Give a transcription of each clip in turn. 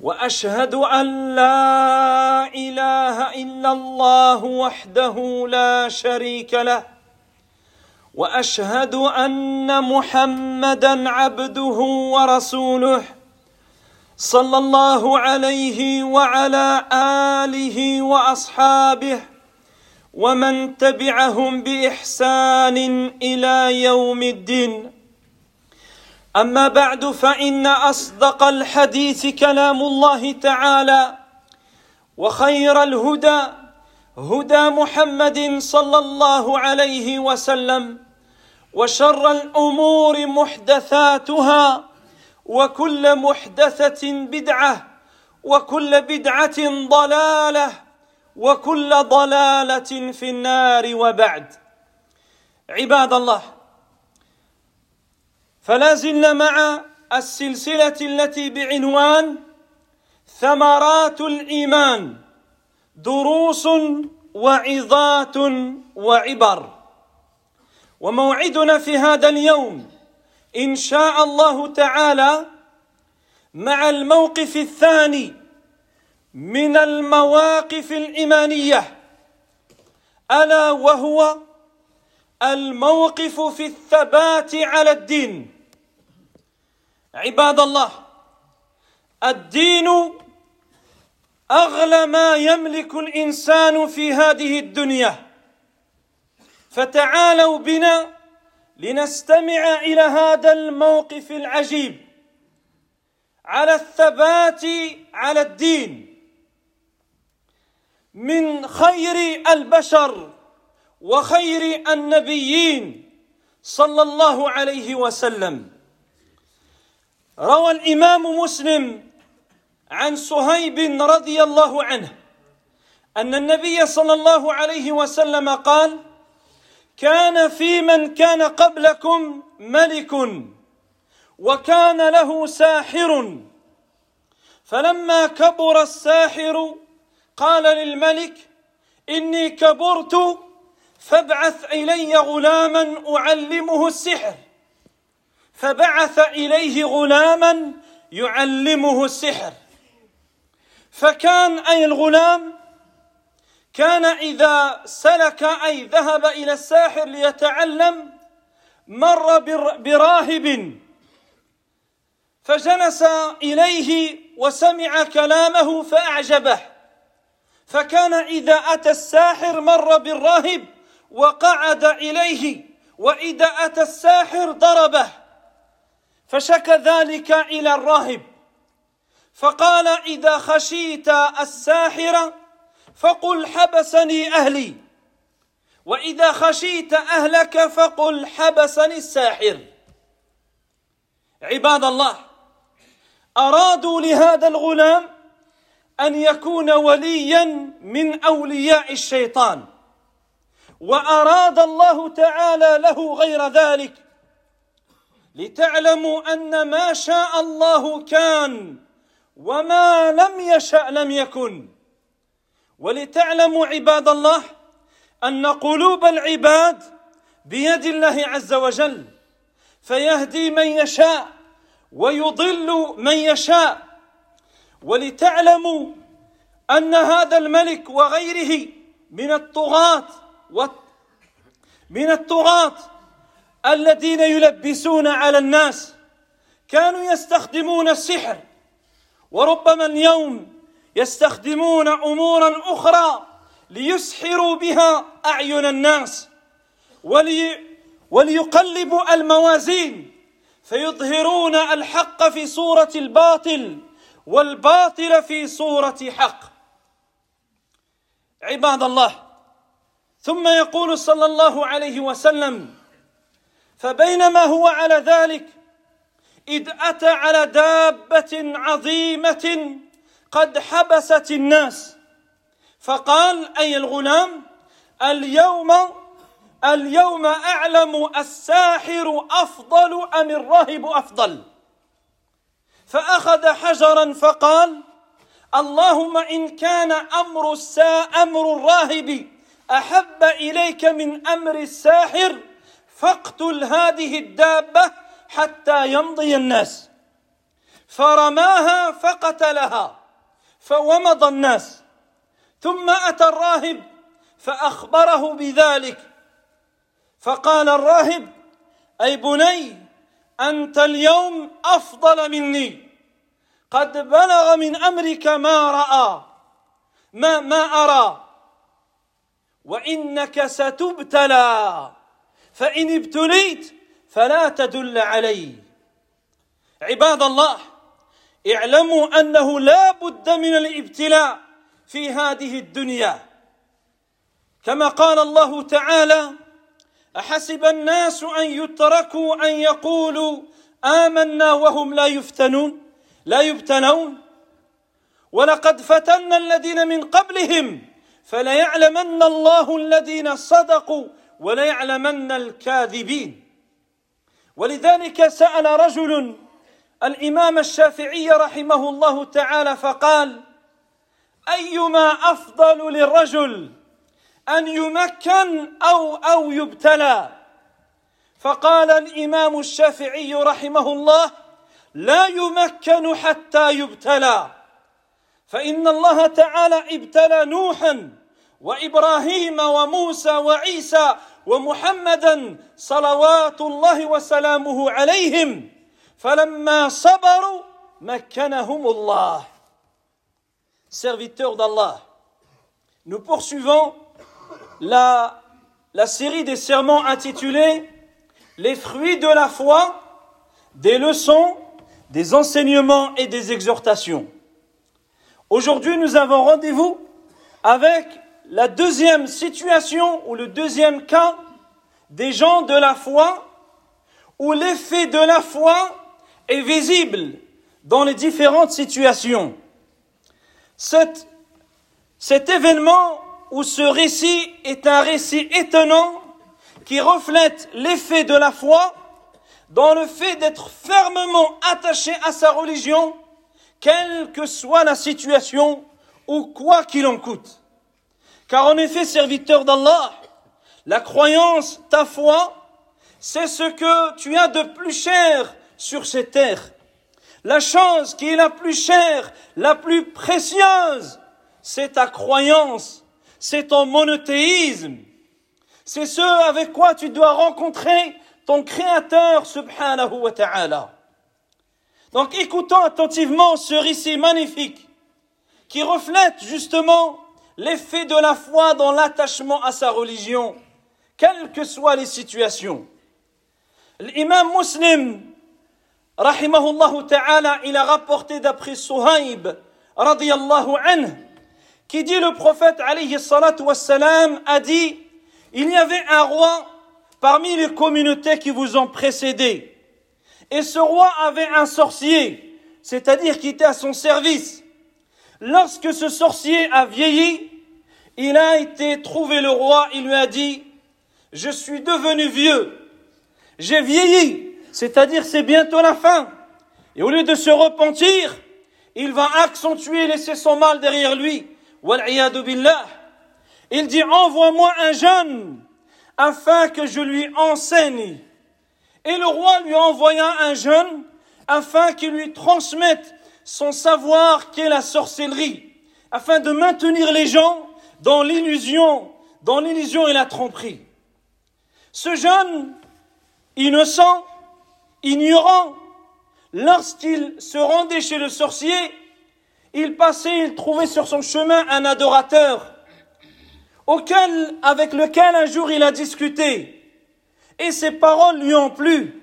وأشهد أن لا إله إلا الله وحده لا شريك له. وأشهد أن محمدا عبده ورسوله صلى الله عليه وعلى آله وأصحابه ومن تبعهم بإحسان إلى يوم الدين. أما بعد فإن أصدق الحديث كلام الله تعالى وخير الهدى هدى محمد صلى الله عليه وسلم وشر الأمور محدثاتها وكل محدثة بدعة وكل بدعة ضلالة وكل ضلالة في النار وبعد. عباد الله فلا زلنا مع السلسلة التي بعنوان ثمرات الإيمان دروس وعظات وعبر. وموعدنا في هذا اليوم إن شاء الله تعالى مع الموقف الثاني من المواقف الإيمانية. ألا وهو الموقف في الثبات على الدين. عباد الله الدين أغلى ما يملك الإنسان في هذه الدنيا. فتعالوا بنا لنستمع إلى هذا الموقف العجيب على الثبات على الدين. من خير البشر وخير النبيين صلى الله عليه وسلم. روى الإمام مسلم عن صهيب رضي الله عنه أن النبي صلى الله عليه وسلم قال كان في من كان قبلكم ملك وكان له ساحر فلما كبر الساحر قال للملك إني كبرت فابعث إلي غلاما أعلمه السحر. فبعث إليه غلاما يعلمه السحر. فكان أي الغلام كان إذا سلك أي ذهب إلى الساحر ليتعلم مر براهب. فجلس إليه وسمع كلامه فأعجبه. فكان إذا أتى الساحر مر بالراهب وقعد إليه وإذا أتى الساحر ضربه. فشكى ذلك إلى الراهب. فقال إذا خشيت الساحر فقل حبسني أهلي. وإذا خشيت أهلك فقل حبسني الساحر. عباد الله أرادوا لهذا الغلام أن يكون وليا من أولياء الشيطان. وأراد الله تعالى له غير ذلك. لتعلموا أن ما شاء الله كان وما لم يشأ لم يكن. ولتعلموا عباد الله أن قلوب العباد بيد الله عز وجل فيهدي من يشاء ويضل من يشاء. ولتعلموا أن هذا الملك وغيره من الطغاة من الطغاة الذين يلبسون على الناس كانوا يستخدمون السحر وربما اليوم يستخدمون امورا أخرى ليسحروا بها أعين الناس ولي وليقلبوا الموازين فيظهرون الحق في صورة الباطل والباطل في صورة حق. عباد الله ثم يقول صلى الله عليه وسلم فبينما هو على ذلك إذ أتى على دابة عظيمة قد حبست الناس. فقال أي الغلام اليوم اليوم أعلم الساحر أفضل أم الراهب أفضل؟ فأخذ حجرا فقال اللهم إن كان أمر السا أمر الراهب أحب إليك من أمر الساحر فاقتل هذه الدابة حتى يمضي الناس. فرماها فقتلها فومض الناس. ثم أتى الراهب فأخبره بذلك. فقال الراهب أي بني أنت اليوم أفضل مني. قد بلغ من أمرك ما رأى ما ما أرى. وإنك ستبتلى. فإن ابتليت فلا تدل علي. عباد الله اعلموا أنه لا بد من الابتلاء في هذه الدنيا. كما قال الله تعالى أحسب الناس أن يتركوا أن يقولوا آمنا وهم لا يفتنون لا يبتلون ولقد فتنا الذين من قبلهم فليعلمن الله الذين صدقوا وليعلمن الكاذبين. ولذلك سأل رجل الإمام الشافعي رحمه الله تعالى فقال أيما أفضل للرجل أن يمكن أو أو يبتلى؟ فقال الإمام الشافعي رحمه الله لا يمكن حتى يبتلى. فإن الله تعالى ابتلى نوحا وابراهيم وموسى وعيسى ومحمدا صلوات الله وسلامه عليهم فلما صبروا مكنهم الله serviteurs d'Allah nous poursuivons la, la série des sermons intitulés Les fruits de la foi, des leçons, des enseignements et des exhortations. Aujourd'hui, nous avons rendez-vous avec la deuxième situation ou le deuxième cas des gens de la foi où l'effet de la foi est visible dans les différentes situations. Cet, cet événement où ce récit est un récit étonnant qui reflète l'effet de la foi dans le fait d'être fermement attaché à sa religion, quelle que soit la situation ou quoi qu'il en coûte. Car en effet, serviteur d'Allah, la croyance, ta foi, c'est ce que tu as de plus cher sur cette terre. La chose qui est la plus chère, la plus précieuse, c'est ta croyance c'est ton monothéisme. C'est ce avec quoi tu dois rencontrer ton Créateur subhanahu wa ta'ala. Donc écoutons attentivement ce récit magnifique qui reflète justement l'effet de la foi dans l'attachement à sa religion, quelles que soient les situations. L'imam muslim, rahimahullah ta'ala, il a rapporté d'après Suhaib, radiyallahu anhu, qui dit le prophète alayhi wassalam, a dit il y avait un roi parmi les communautés qui vous ont précédé. Et ce roi avait un sorcier, c'est-à-dire qui était à son service. Lorsque ce sorcier a vieilli, il a été trouver le roi, il lui a dit, je suis devenu vieux, j'ai vieilli, c'est-à-dire c'est bientôt la fin. Et au lieu de se repentir, il va accentuer et laisser son mal derrière lui. Il dit, envoie-moi un jeune afin que je lui enseigne. Et le roi lui envoya un jeune afin qu'il lui transmette son savoir qu'est la sorcellerie, afin de maintenir les gens dans l'illusion, dans l'illusion et la tromperie. Ce jeune, innocent, ignorant, lorsqu'il se rendait chez le sorcier, il passait, il trouvait sur son chemin un adorateur auquel, avec lequel un jour il a discuté. Et ses paroles lui ont plu.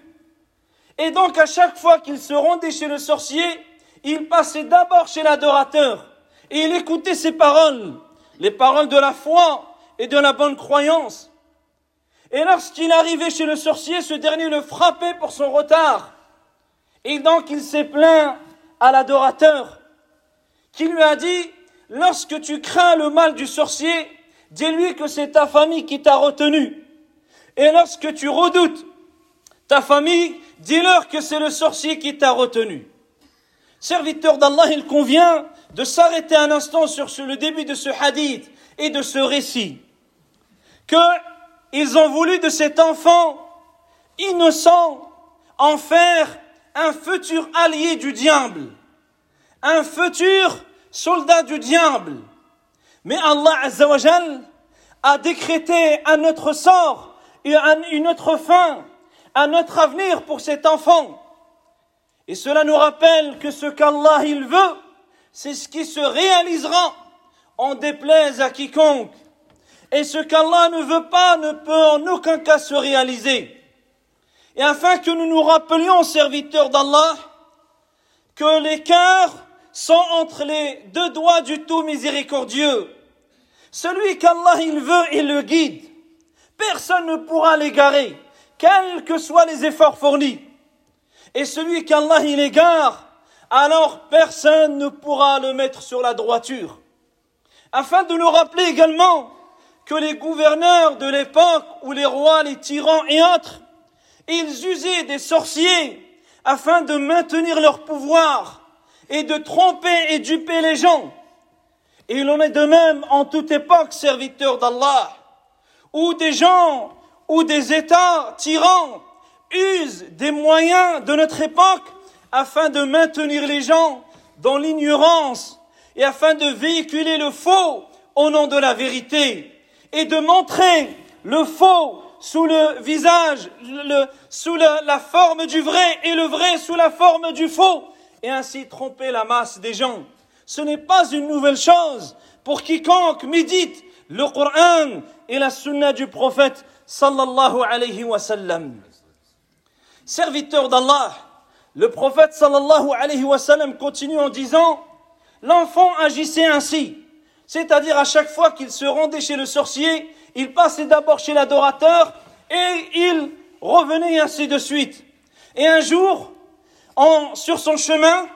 Et donc à chaque fois qu'il se rendait chez le sorcier, il passait d'abord chez l'adorateur et il écoutait ses paroles, les paroles de la foi et de la bonne croyance. Et lorsqu'il arrivait chez le sorcier, ce dernier le frappait pour son retard. Et donc il s'est plaint à l'adorateur qui lui a dit lorsque tu crains le mal du sorcier, dis-lui que c'est ta famille qui t'a retenu. Et lorsque tu redoutes ta famille, dis-leur que c'est le sorcier qui t'a retenu. Serviteur d'Allah, il convient de s'arrêter un instant sur le début de ce hadith et de ce récit. Qu'ils ont voulu de cet enfant innocent en faire un futur allié du diable, un futur soldat du diable. Mais Allah a décrété un autre sort et une autre fin, un autre avenir pour cet enfant. Et cela nous rappelle que ce qu'Allah il veut, c'est ce qui se réalisera en déplaise à quiconque. Et ce qu'Allah ne veut pas ne peut en aucun cas se réaliser. Et afin que nous nous rappelions, serviteurs d'Allah, que les cœurs sont entre les deux doigts du tout miséricordieux. Celui qu'Allah il veut, il le guide. Personne ne pourra l'égarer, quels que soient les efforts fournis. Et celui qu'Allah il égare, alors personne ne pourra le mettre sur la droiture. Afin de nous rappeler également que les gouverneurs de l'époque, ou les rois, les tyrans et autres, ils usaient des sorciers afin de maintenir leur pouvoir et de tromper et duper les gens. Et il en est de même en toute époque, serviteurs d'Allah, où des gens ou des États tyrans usent des moyens de notre époque afin de maintenir les gens dans l'ignorance et afin de véhiculer le faux au nom de la vérité et de montrer le faux sous le visage, sous la forme du vrai et le vrai sous la forme du faux, et ainsi tromper la masse des gens. Ce n'est pas une nouvelle chose pour quiconque médite le Coran et la sunna du prophète sallallahu alayhi wa sallam. Serviteur d'Allah, le prophète sallallahu alayhi wa sallam continue en disant L'enfant agissait ainsi, c'est-à-dire à chaque fois qu'il se rendait chez le sorcier, il passait d'abord chez l'adorateur et il revenait ainsi de suite. Et un jour, sur son chemin,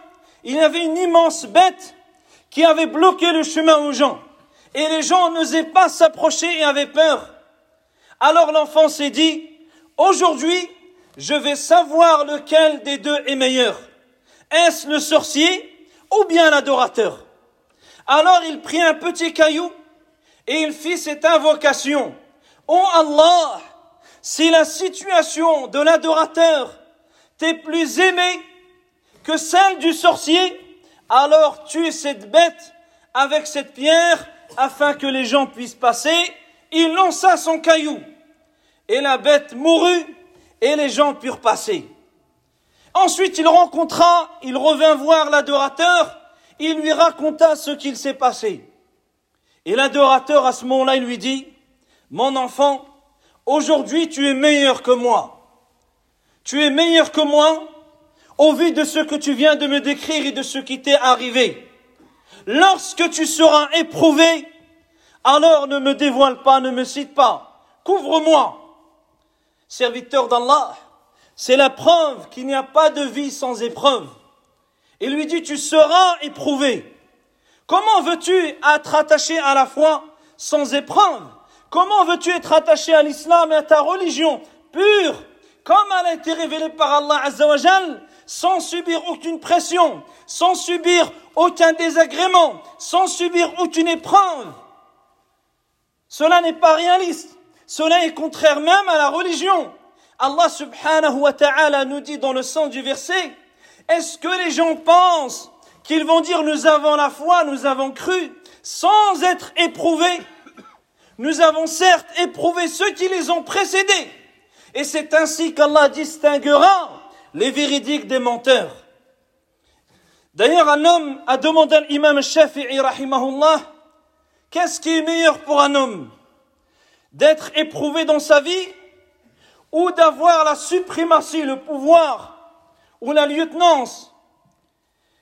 il y avait une immense bête qui avait bloqué le chemin aux gens. Et les gens n'osaient pas s'approcher et avaient peur. Alors l'enfant s'est dit, aujourd'hui, je vais savoir lequel des deux est meilleur. Est-ce le sorcier ou bien l'adorateur? Alors il prit un petit caillou et il fit cette invocation. Oh Allah, si la situation de l'adorateur t'est plus aimée que celle du sorcier, alors tue cette bête avec cette pierre afin que les gens puissent passer. Il lança son caillou et la bête mourut et les gens purent passer. Ensuite, il rencontra, il revint voir l'adorateur, il lui raconta ce qu'il s'est passé. Et l'adorateur, à ce moment-là, il lui dit, mon enfant, aujourd'hui tu es meilleur que moi. Tu es meilleur que moi au vu de ce que tu viens de me décrire et de ce qui t'est arrivé. Lorsque tu seras éprouvé, alors ne me dévoile pas, ne me cite pas. Couvre-moi. Serviteur d'Allah, c'est la preuve qu'il n'y a pas de vie sans épreuve. Il lui dit, tu seras éprouvé. Comment veux-tu être attaché à la foi sans épreuve? Comment veux-tu être attaché à l'islam et à ta religion pure, comme elle a été révélée par Allah Azzawajal, sans subir aucune pression, sans subir aucun désagrément, sans subir aucune épreuve Cela n'est pas réaliste. Cela est contraire même à la religion. Allah subhanahu wa ta'ala nous dit dans le sens du verset, est-ce que les gens pensent qu'ils vont dire nous avons la foi, nous avons cru, sans être éprouvés? Nous avons certes éprouvé ceux qui les ont précédés. Et c'est ainsi qu'Allah distinguera les véridiques des menteurs. D'ailleurs, un homme a demandé à l'imam Shafi'i, rahimahullah, qu'est-ce qui est meilleur pour un homme? D'être éprouvé dans sa vie ou d'avoir la suprématie, le pouvoir ou la lieutenance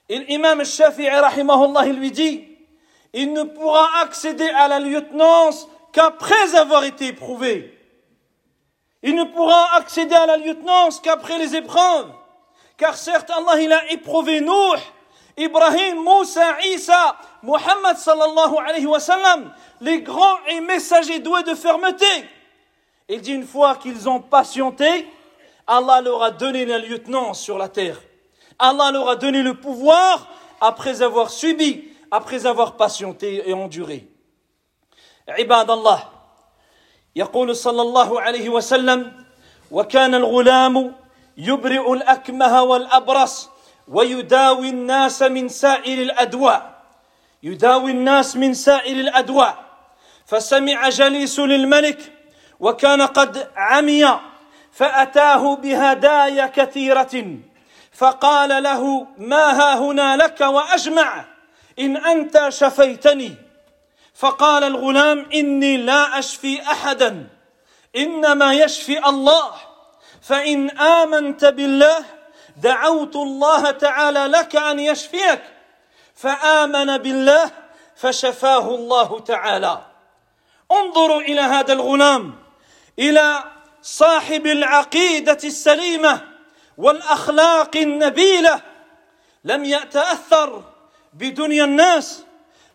et l'imam Shafi'i rahimahullah, il lui dit, il ne pourra accéder à la lieutenance qu'après avoir été éprouvé. Il ne pourra accéder à la lieutenance qu'après les épreuves. Car certes, Allah, il a éprouvé Nuh Ibrahim, Moussa, Isa, Muhammad sallallahu alayhi wa sallam, les grands et messagers doués de fermeté. Il dit une fois qu'ils ont patienté, Allah leur a donné la lieutenance sur la terre. Allah leur a donné le pouvoir après avoir subi, après avoir patienté et enduré. عباد الله يقول صلى الله عليه وسلم وكان الغلام يبرئ الأكمه والأبرص ويداوي الناس من سائر الأدواء. يداوي الناس من سائر الأدواء. فسمع جليس للملك وكان قد عمي فأتاه بهدايا كثيرة. فقال له ما ها هنا لك وأجمع إن أنت شفيتني. فقال الغلام إني لا أشفي أحدا إنما يشفي الله فإن آمنت بالله دعوت الله تعالى لك أن يشفيك. فآمن بالله فشفاه الله تعالى. انظروا إلى هذا الغلام إلى صاحب العقيدة السليمة والأخلاق النبيلة. لم يتأثر بدنيا الناس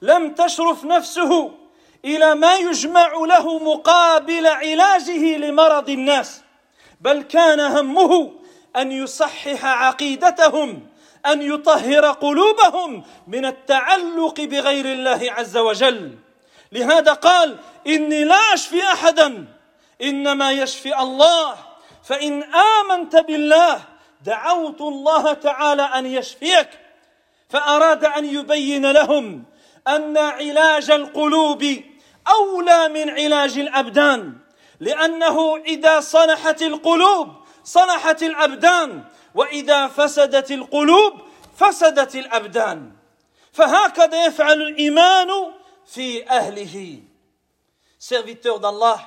لم تشرف نفسه إلى ما يجمع له مقابل علاجه لمرض الناس بل كان همه أن يصحح عقيدتهم أن يطهر قلوبهم من التعلق بغير الله عز وجل. لهذا قال إني لا أشفي أحدا إنما يشفي الله. فإن آمنت بالله دعوت الله تعالى أن يشفيك. فأراد أن يبين لهم أن علاج القلوب أولى من علاج الأبدان لأنه إذا صلحت القلوب صلحت الابدان واذا فسدت القلوب فسدت الابدان فهكذا يفعل الايمان في اهله serviteur d'Allah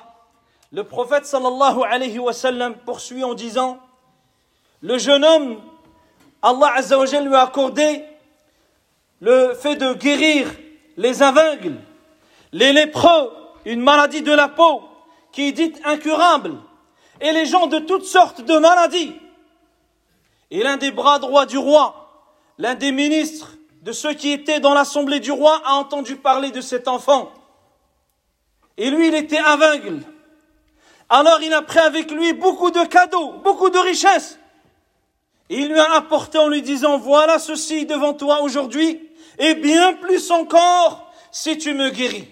le prophète sallallahu alayhi wa sallam poursuit en disant le jeune homme Allah azza wa lui a accordé le fait de guérir les aveugles les lépreux une maladie de la peau qui est dite incurable et les gens de toutes sortes de maladies. Et l'un des bras droits du roi, l'un des ministres de ceux qui étaient dans l'assemblée du roi a entendu parler de cet enfant. Et lui, il était aveugle. Alors il a pris avec lui beaucoup de cadeaux, beaucoup de richesses. Et il lui a apporté en lui disant, voilà ceci devant toi aujourd'hui, et bien plus encore si tu me guéris.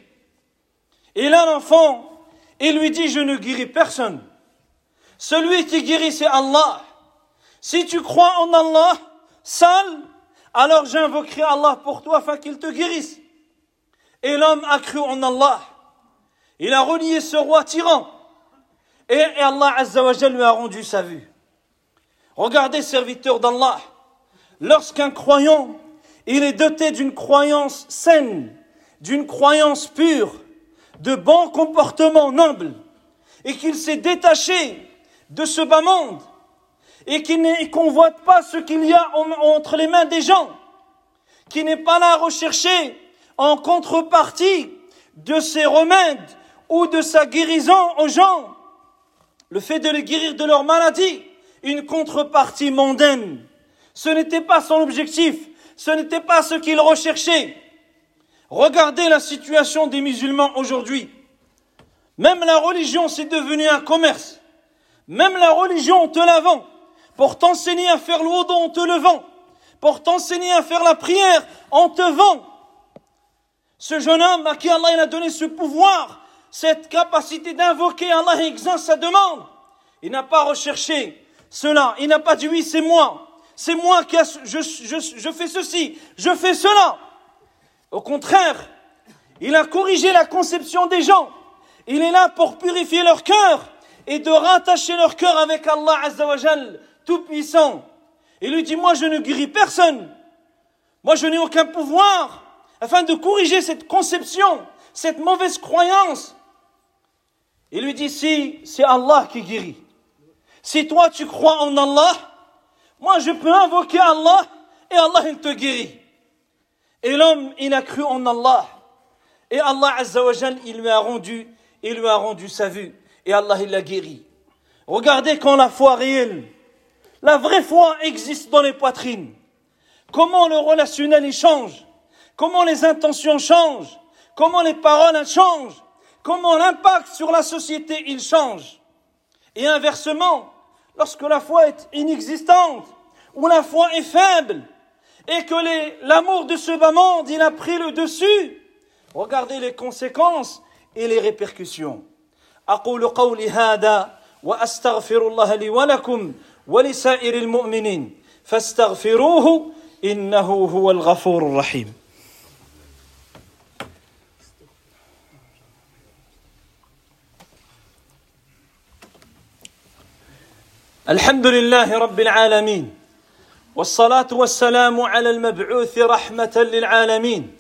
Et là, l'enfant, il lui dit, je ne guéris personne. Celui qui guérit, c'est Allah. Si tu crois en Allah seul, alors j'invoquerai Allah pour toi afin qu'il te guérisse. Et l'homme a cru en Allah. Il a relié ce roi tyran. Et, Allah Azzawajal lui a rendu sa vue. Regardez, serviteur d'Allah, lorsqu'un croyant, il est doté d'une croyance saine, d'une croyance pure, de bons comportements nobles, et qu'il s'est détaché de ce bas monde et qui ne convoite pas ce qu'il y a entre les mains des gens, qui n'est pas là à rechercher en contrepartie de ses remèdes ou de sa guérison aux gens, le fait de les guérir de leur maladie, une contrepartie mondaine. Ce n'était pas son objectif, ce n'était pas ce qu'il recherchait. Regardez la situation des musulmans aujourd'hui. Même la religion, c'est devenu un commerce. Même la religion, on te la vend. Pour t'enseigner à faire l'eau, on te le vend. Pour t'enseigner à faire la prière, on te vend. Ce jeune homme à qui Allah a donné ce pouvoir, cette capacité d'invoquer Allah et sa demande, il n'a pas recherché cela. Il n'a pas dit oui, c'est moi. C'est moi qui je, je fais ceci, je fais cela. Au contraire, il a corrigé la conception des gens. Il est là pour purifier leur cœur et de rattacher leur cœur avec Allah Azzawajal, tout-puissant. Et lui dit, moi je ne guéris personne. Moi je n'ai aucun pouvoir afin de corriger cette conception, cette mauvaise croyance. Il lui dit, si c'est Allah qui guérit, si toi tu crois en Allah, moi je peux invoquer Allah et Allah il te guérit. Et l'homme, il a cru en Allah. Et Allah Azzawajal, il lui a rendu, il lui a rendu sa vue et Allah il l'a guéri. Regardez quand la foi réelle, la vraie foi existe dans les poitrines. comment le relationnel y change, comment les intentions changent, comment les paroles changent, comment l'impact sur la société il change. Et inversement, lorsque la foi est inexistante, ou la foi est faible, et que l'amour de ce bas monde, il a pris le dessus, regardez les conséquences et les répercussions. أقول قولي هذا وأستغفر الله لي ولكم ولسائر المؤمنين فاستغفروه إنه هو الغفور الرحيم. الحمد لله رب العالمين والصلاة والسلام على المبعوث رحمة للعالمين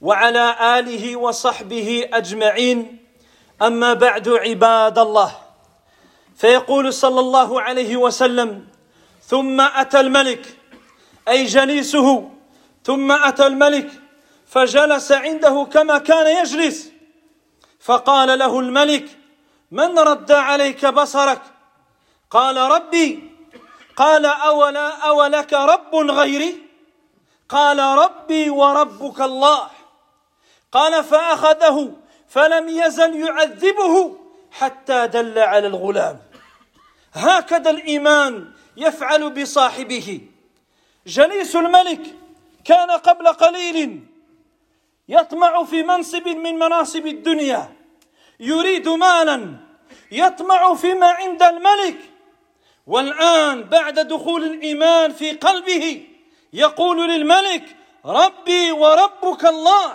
وعلى آله وصحبه أجمعين أما بعد عباد الله فيقول صلى الله عليه وسلم ثم أتى الملك أي جليسه ثم أتى الملك فجلس عنده كما كان يجلس فقال له الملك من رد عليك بصرك؟ قال ربي. قال أولا أولك رب غيري؟ قال ربي وربك الله. قال فأخذه. فلم يزل يعذبه حتى دل على الغلام. هكذا الإيمان يفعل بصاحبه. جليس الملك كان قبل قليل يطمع في منصب من مناصب الدنيا. يريد مالا يطمع فيما عند الملك. والآن بعد دخول الإيمان في قلبه يقول للملك ربي وربك الله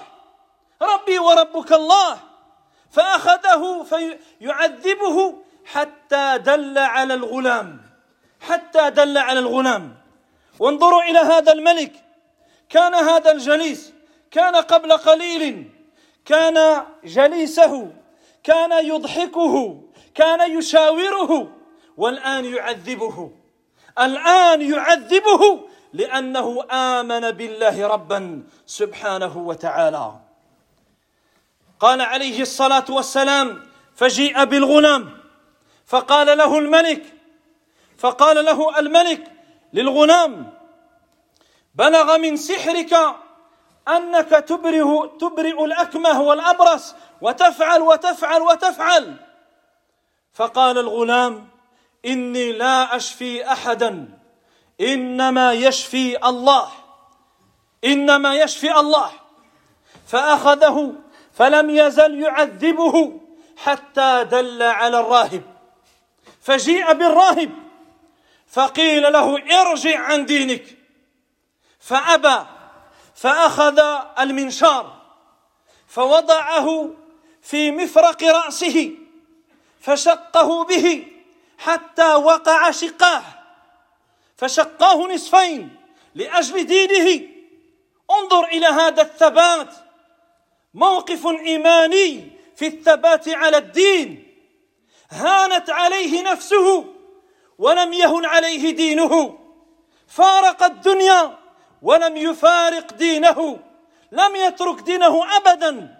ربي وربك الله. فأخذه فيعذبه حتى دل على الغلام حتى دل على الغلام. وانظروا إلى هذا الملك. كان هذا الجليس كان قبل قليل كان جليسه كان يضحكه كان يشاوره والآن يعذبه. الآن يعذبه لأنه آمن بالله ربا سبحانه وتعالى. قال عليه الصلاة والسلام فجيء بالغلام فقال له الملك فقال له الملك للغلام بلغ من سحرك أنك تبرئ, تبرئ الأكمه والأبرص وتفعل وتفعل وتفعل. فقال الغلام إني لا أشفي أحدا إنما يشفي الله إنما يشفي الله. فأخذه فلم يزل يعذبه حتى دل على الراهب. فجيء بالراهب فقيل له ارجع عن دينك. فأبى فأخذ المنشار فوضعه في مفرق رأسه فشقه به حتى وقع شقاه. فشقاه نصفين لأجل دينه. انظر إلى هذا الثبات. موقف إيماني في الثبات على الدين. هانت عليه نفسه ولم يهن عليه دينه. فارق الدنيا ولم يفارق دينه. لم يترك دينه ابدا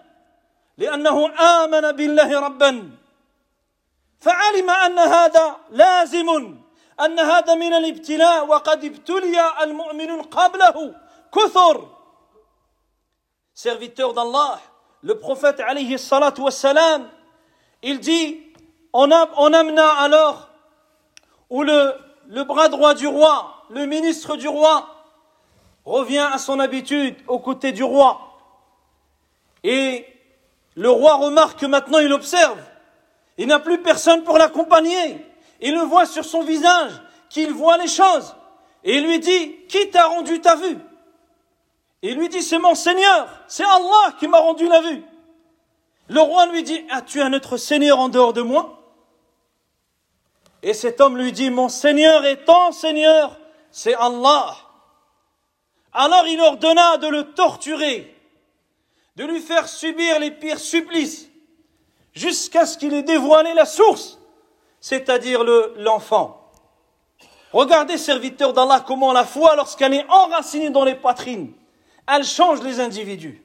لأنه آمن بالله ربا. فعلم أن هذا لازم أن هذا من الابتلاء وقد ابتلي المؤمنون قبله كثر. Serviteur d'Allah le prophète alayhi salatu wassalam il dit on, amena alors où le, le bras droit du roi le ministre du roi revient à son habitude aux côtés du roi et le roi remarque que maintenant il observe Il n'a plus personne pour l'accompagner. Il le voit sur son visage qu'il voit les choses. Et il lui dit, qui t'a rendu ta vue? Et il lui dit, c'est mon Seigneur, c'est Allah qui m'a rendu la vue. Le roi lui dit, as-tu un autre Seigneur en dehors de moi? Et cet homme lui dit, mon Seigneur est ton Seigneur, c'est Allah. Alors il ordonna de le torturer, de lui faire subir les pires supplices jusqu'à ce qu'il ait dévoilé la source, c'est-à-dire l'enfant. Regardez, serviteurs d'Allah, comment la foi, lorsqu'elle est enracinée dans les poitrines, elle change les individus.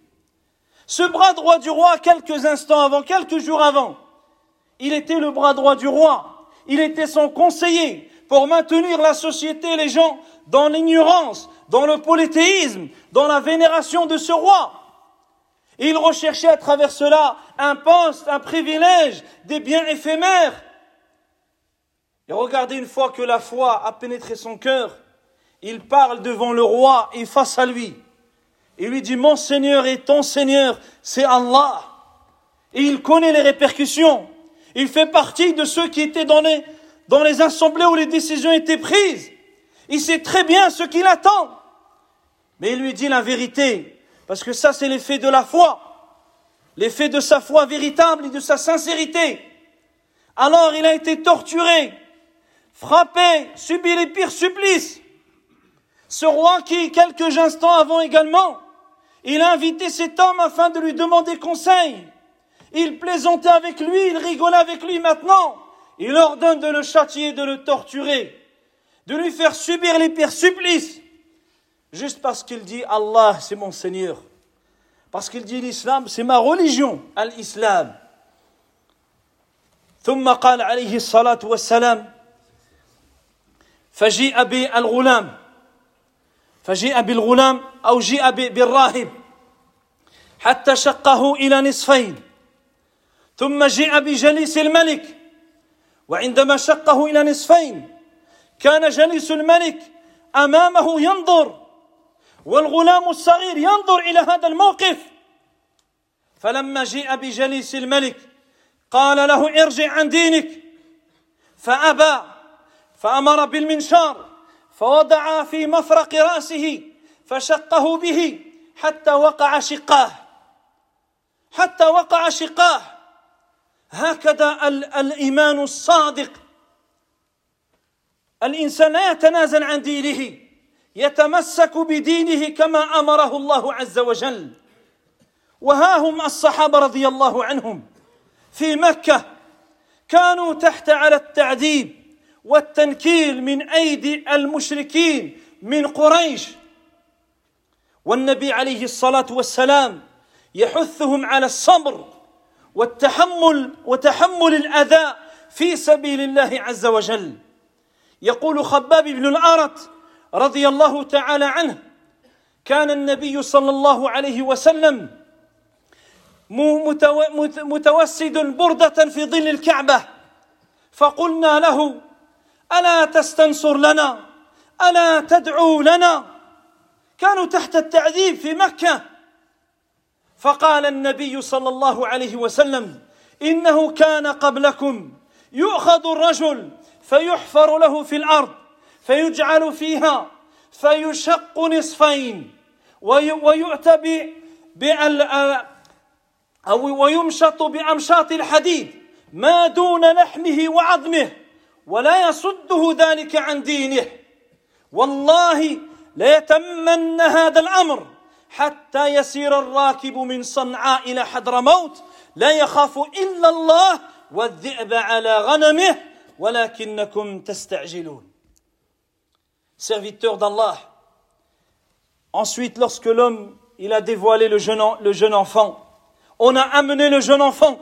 Ce bras droit du roi, quelques instants avant, quelques jours avant, il était le bras droit du roi, il était son conseiller pour maintenir la société et les gens dans l'ignorance, dans le polythéisme, dans la vénération de ce roi. Il recherchait à travers cela un poste, un privilège, des biens éphémères. Et regardez une fois que la foi a pénétré son cœur, il parle devant le roi et face à lui. Il lui dit, mon Seigneur et ton Seigneur, c'est Allah. Et il connaît les répercussions. Il fait partie de ceux qui étaient dans les, dans les assemblées où les décisions étaient prises. Il sait très bien ce qu'il attend. Mais il lui dit la vérité. Parce que ça, c'est l'effet de la foi. L'effet de sa foi véritable et de sa sincérité. Alors il a été torturé, frappé, subi les pires supplices. Ce roi qui, quelques instants avant également, il a invité cet homme afin de lui demander conseil. Il plaisantait avec lui, il rigolait avec lui maintenant. Il ordonne de le châtier, de le torturer, de lui faire subir les pires supplices, juste parce qu'il dit Allah, c'est mon Seigneur. Parce qu'il dit l'islam, c'est ma religion, l'islam. ثم قال عليه الصلاة والسلام فجيء بالغلام فجيء بالغلام أو جيء بالراهب حتى شقه إلى نصفين. ثم جيء بجليس الملك وعندما شقه إلى نصفين كان جليس الملك أمامه ينظر والغلام الصغير ينظر إلى هذا الموقف. فلما جيء بجليس الملك قال له ارجع عن دينك. فأبى فأمر بالمنشار. فوضع في مفرق رأسه فشقه به حتى وقع شقاه. حتى وقع شقاه. هكذا الإيمان الصادق. الإنسان لا يتنازل عن دينه يتمسك بدينه كما أمره الله عز وجل. وها هم الصحابة رضي الله عنهم. في مكة كانوا تحت على التعذيب. والتنكيل من أيدي المشركين من قريش. والنبي عليه الصلاة والسلام يحثهم على الصبر والتحمل وتحمل الأذى في سبيل الله عز وجل. يقول خباب بن الأرت رضي الله تعالى عنه كان النبي صلى الله عليه وسلم متوسد بردة في ظل الكعبة فقلنا له ألا تستنصر لنا؟ ألا تدعو لنا؟ كانوا تحت التعذيب في مكة. فقال النبي صلى الله عليه وسلم إنه كان قبلكم. يؤخذ الرجل فيحفر له في الأرض فيجعل فيها فيشق نصفين ويؤتى أو ويمشط بأمشاط الحديد ما دون لحمه وعظمه. ولا يصده ذلك عن دينه والله ليتمن هذا الأمر حتى يسير الراكب من صنعاء إلى حضرموت لا يخاف إلا الله والذئب على غنمه ولكنكم تستعجلون serviteur d'Allah. Ensuite, lorsque l'homme il a dévoilé le jeune, le jeune enfant, on a amené le jeune enfant.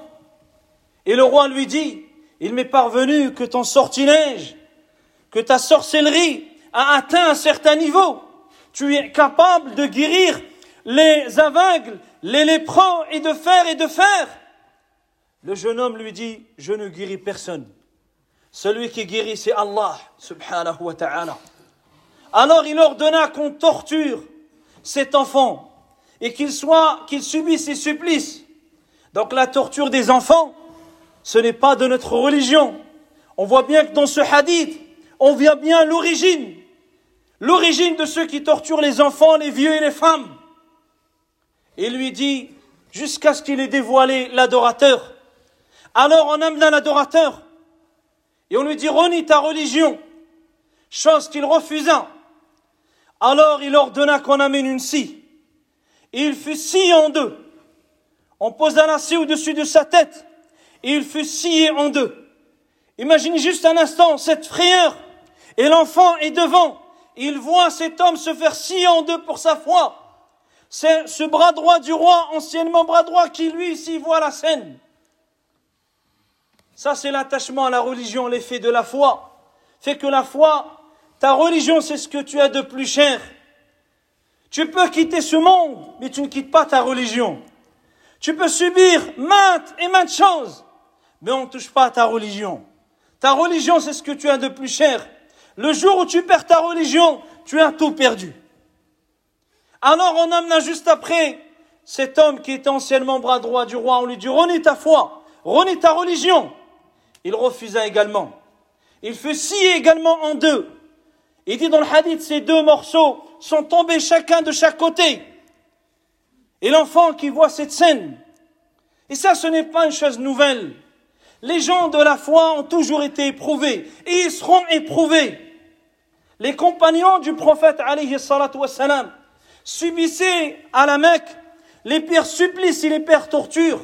Et le roi lui dit, il m'est parvenu que ton sortilège, que ta sorcellerie a atteint un certain niveau. Tu es capable de guérir les aveugles, les lépreux et de faire et de faire. Le jeune homme lui dit, je ne guéris personne. Celui qui guérit, c'est Allah, subhanahu wa ta'ala. Alors il ordonna qu'on torture cet enfant et qu'il soit, qu'il subisse ses supplices. Donc la torture des enfants, ce n'est pas de notre religion. On voit bien que dans ce hadith, on voit bien l'origine. L'origine de ceux qui torturent les enfants, les vieux et les femmes. Il lui dit, jusqu'à ce qu'il ait dévoilé l'adorateur. Alors on amena l'adorateur et on lui dit, renie ta religion. Chose qu'il refusa. Alors il ordonna qu'on amène une scie. Et il fut scié en deux. On posa la scie au-dessus de sa tête. Et il fut scié en deux. Imaginez juste un instant cette frayeur. Et l'enfant est devant. Il voit cet homme se faire scier en deux pour sa foi. C'est ce bras droit du roi, anciennement bras droit, qui lui ici voit la scène. Ça, c'est l'attachement à la religion, l'effet de la foi. Fait que la foi Ta religion, c'est ce que tu as de plus cher. Tu peux quitter ce monde, mais tu ne quittes pas ta religion. Tu peux subir maintes et maintes choses, mais on ne touche pas à ta religion. Ta religion, c'est ce que tu as de plus cher. Le jour où tu perds ta religion, tu as tout perdu. Alors on amena juste après cet homme qui était anciennement bras droit du roi, on lui dit, renie ta foi, renie ta religion. Il refusa également. Il fut scié également en deux. Il dit dans le hadith, ces deux morceaux sont tombés chacun de chaque côté. Et l'enfant qui voit cette scène, et ça ce n'est pas une chose nouvelle, les gens de la foi ont toujours été éprouvés et ils seront éprouvés. Les compagnons du prophète alayhi wassalam, subissaient à la Mecque les pires supplices et les pires tortures.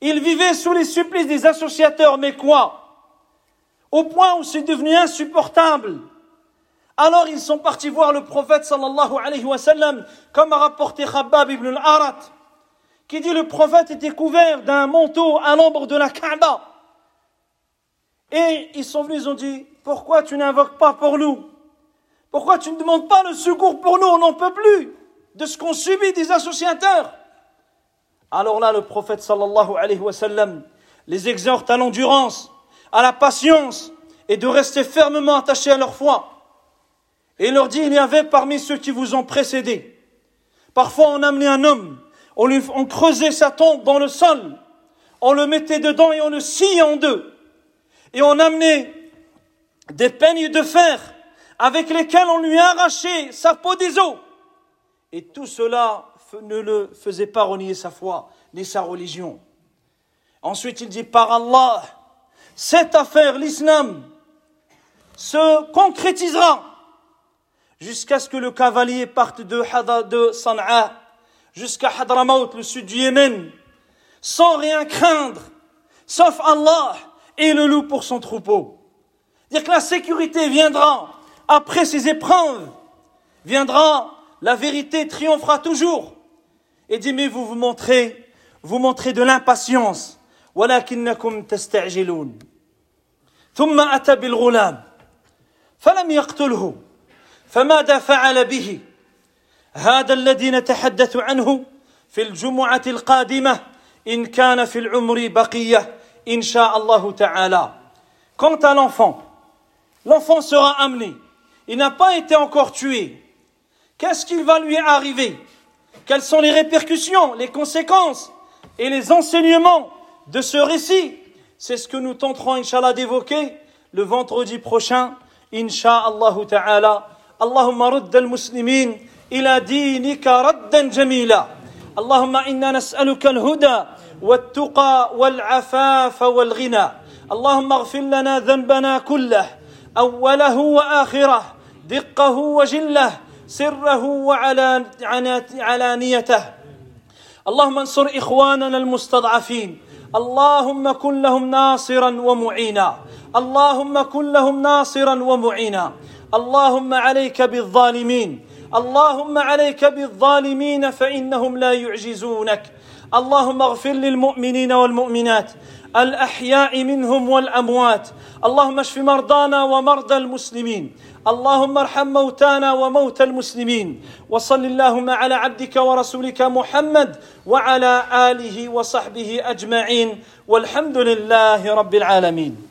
Ils vivaient sous les supplices des associateurs mais quoi au point où c'est devenu insupportable. Alors ils sont partis voir le prophète sallallahu alayhi comme a rapporté Khabbab ibn al-Arat, qui dit le prophète était couvert d'un manteau à l'ombre de la Kaaba. Et ils sont venus, ils ont dit, pourquoi tu n'invoques pas pour nous? Pourquoi tu ne demandes pas le secours pour nous? On n'en peut plus de ce qu'on subit des associateurs. Alors là, le prophète sallallahu alayhi wa les exhorte à l'endurance, à la patience et de rester fermement attachés à leur foi. Et il leur dit, il y avait parmi ceux qui vous ont précédés. Parfois, on amenait un homme, on, creusait sa tombe dans le sol, on le mettait dedans et on le sciait en deux. Et on amenait des peignes de fer avec lesquels on lui arrachait sa peau des os. Et tout cela ne le faisait pas renier sa foi ni sa religion. Ensuite, il dit, par Allah, cette affaire, l'islam, se concrétisera jusqu'à ce que le cavalier parte de, de Sana'a jusqu'à Hadramaut, le sud du Yémen, sans rien craindre, sauf Allah et le loup pour son troupeau. Dire que la sécurité viendra après ces épreuves, viendra, la vérité triomphera toujours. Et dit, mais vous vous montrez, vous montrez de l'impatience. ولكنكم تستعجلون ثم أتى بالغلام فلم يقتله فماذا فعل به هذا الذي نتحدث عنه في الجمعة القادمة إن كان في العمر بقية إن شاء الله تعالى Quant à l'enfant, l'enfant sera amené. Il n'a pas été encore tué. Qu'est-ce qu'il va lui arriver Quelles sont les répercussions, les conséquences et les enseignements de ce récit C'est ce que nous tenterons, Inch'Allah, d'évoquer le vendredi prochain, Inch'Allah ta'ala. اللهم رد المسلمين إلى دينك ردا جميلا. اللهم إنا نسألك الهدى والتقى والعفاف والغنى. اللهم اغفر لنا ذنبنا كله أوله وآخره دقه وجله سره وعلانيته. اللهم انصر إخواننا المستضعفين. اللهم كن لهم ناصرا ومعينا. اللهم كن لهم ناصرا ومعينا. اللهم عليك بالظالمين. اللهم عليك بالظالمين فإنهم لا يعجزونك. اللهم اغفر للمؤمنين والمؤمنات الأحياء منهم والأموات. اللهم اشف مرضانا ومرضى المسلمين. اللهم ارحم موتانا وموتى المسلمين. وصل اللهم على عبدك ورسولك محمد وعلى آله وصحبه أجمعين. والحمد لله رب العالمين.